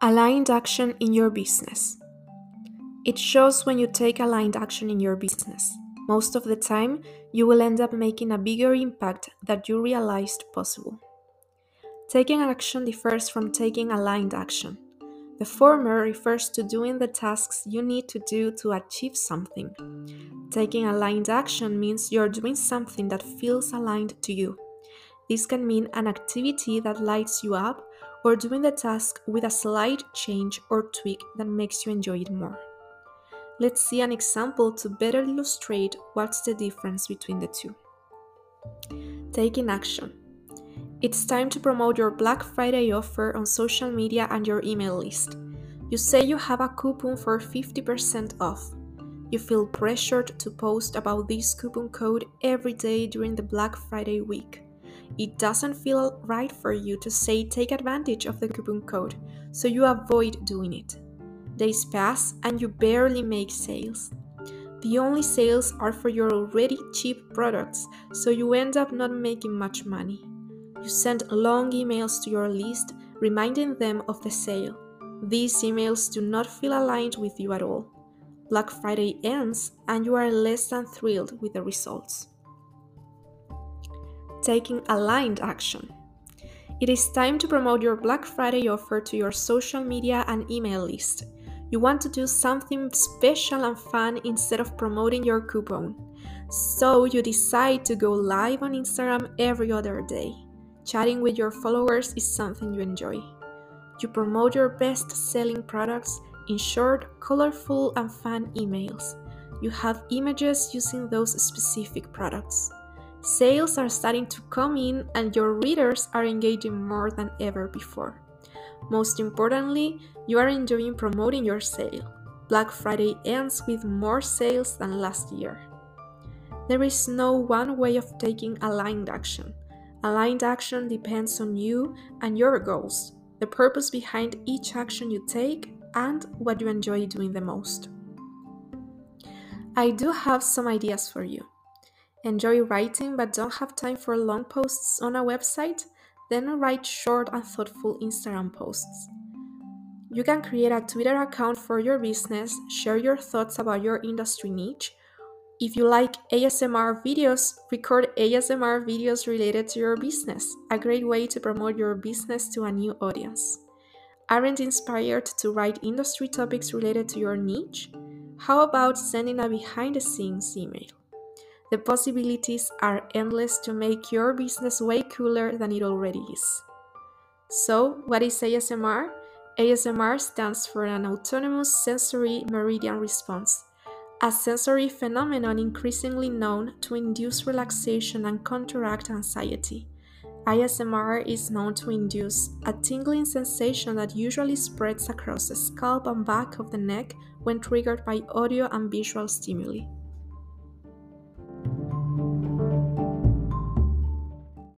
Aligned action in your business. It shows when you take aligned action in your business. Most of the time, you will end up making a bigger impact than you realized possible. Taking action differs from taking aligned action. The former refers to doing the tasks you need to do to achieve something. Taking aligned action means you're doing something that feels aligned to you. This can mean an activity that lights you up or doing the task with a slight change or tweak that makes you enjoy it more. Let's see an example to better illustrate what's the difference between the two. Taking action. It's time to promote your Black Friday offer on social media and your email list. You say you have a coupon for 50% off. You feel pressured to post about this coupon code every day during the Black Friday week it doesn't feel right for you to say take advantage of the coupon code, so you avoid doing it. Days pass and you barely make sales. The only sales are for your already cheap products, so you end up not making much money. You send long emails to your list reminding them of the sale. These emails do not feel aligned with you at all. Black Friday ends and you are less than thrilled with the results taking aligned action. It is time to promote your Black Friday offer to your social media and email list. You want to do something special and fun instead of promoting your coupon. So you decide to go live on Instagram every other day. Chatting with your followers is something you enjoy. You promote your best selling products in short, colorful, and fun emails. You have images using those specific products. Sales are starting to come in, and your readers are engaging more than ever before. Most importantly, you are enjoying promoting your sale. Black Friday ends with more sales than last year. There is no one way of taking aligned action. Aligned action depends on you and your goals, the purpose behind each action you take, and what you enjoy doing the most. I do have some ideas for you. Enjoy writing but don't have time for long posts on a website? Then write short and thoughtful Instagram posts. You can create a Twitter account for your business, share your thoughts about your industry niche. If you like ASMR videos, record ASMR videos related to your business, a great way to promote your business to a new audience. Aren't inspired to write industry topics related to your niche? How about sending a behind the scenes email? The possibilities are endless to make your business way cooler than it already is. So, what is ASMR? ASMR stands for an autonomous sensory meridian response, a sensory phenomenon increasingly known to induce relaxation and counteract anxiety. ASMR is known to induce a tingling sensation that usually spreads across the scalp and back of the neck when triggered by audio and visual stimuli.